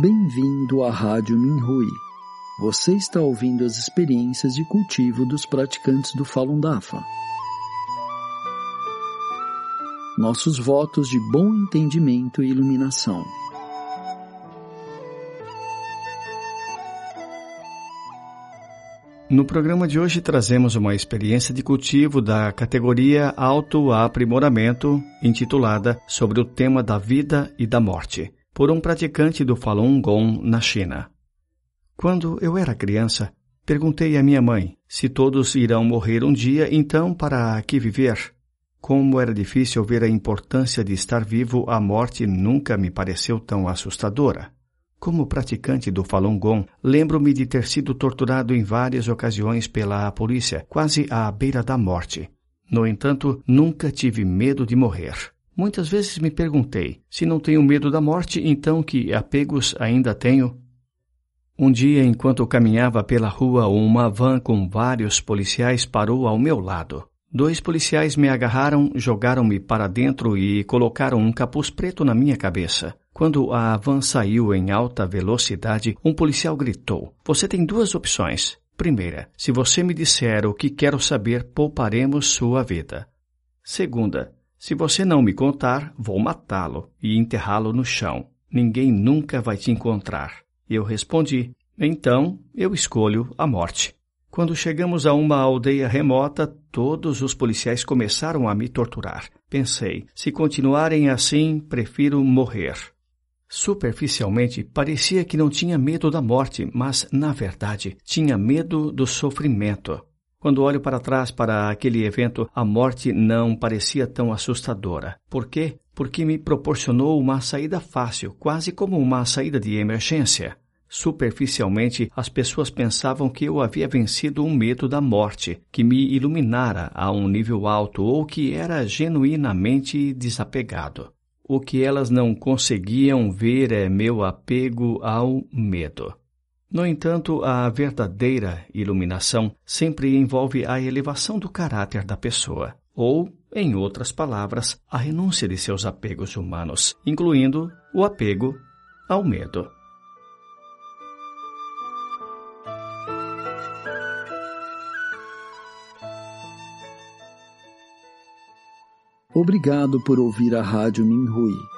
Bem-vindo à Rádio Minhui. Você está ouvindo as experiências de cultivo dos praticantes do Falun Dafa. Nossos votos de bom entendimento e iluminação. No programa de hoje trazemos uma experiência de cultivo da categoria Autoaprimoramento, intitulada Sobre o tema da vida e da morte por um praticante do Falun Gong na China. Quando eu era criança, perguntei à minha mãe se todos irão morrer um dia, então para que viver? Como era difícil ver a importância de estar vivo, a morte nunca me pareceu tão assustadora. Como praticante do Falun Gong, lembro-me de ter sido torturado em várias ocasiões pela polícia, quase à beira da morte. No entanto, nunca tive medo de morrer. Muitas vezes me perguntei: se não tenho medo da morte, então que apegos ainda tenho? Um dia, enquanto caminhava pela rua, uma van com vários policiais parou ao meu lado. Dois policiais me agarraram, jogaram-me para dentro e colocaram um capuz preto na minha cabeça. Quando a van saiu em alta velocidade, um policial gritou: Você tem duas opções. Primeira, se você me disser o que quero saber, pouparemos sua vida. Segunda, se você não me contar, vou matá-lo e enterrá-lo no chão. Ninguém nunca vai te encontrar. Eu respondi: Então eu escolho a morte. Quando chegamos a uma aldeia remota, todos os policiais começaram a me torturar. Pensei: se continuarem assim, prefiro morrer. Superficialmente, parecia que não tinha medo da morte, mas, na verdade, tinha medo do sofrimento. Quando olho para trás para aquele evento, a morte não parecia tão assustadora. Por quê? Porque me proporcionou uma saída fácil, quase como uma saída de emergência. Superficialmente, as pessoas pensavam que eu havia vencido um medo da morte, que me iluminara a um nível alto ou que era genuinamente desapegado. O que elas não conseguiam ver é meu apego ao medo. No entanto, a verdadeira iluminação sempre envolve a elevação do caráter da pessoa, ou, em outras palavras, a renúncia de seus apegos humanos, incluindo o apego ao medo. Obrigado por ouvir a Rádio Minhui.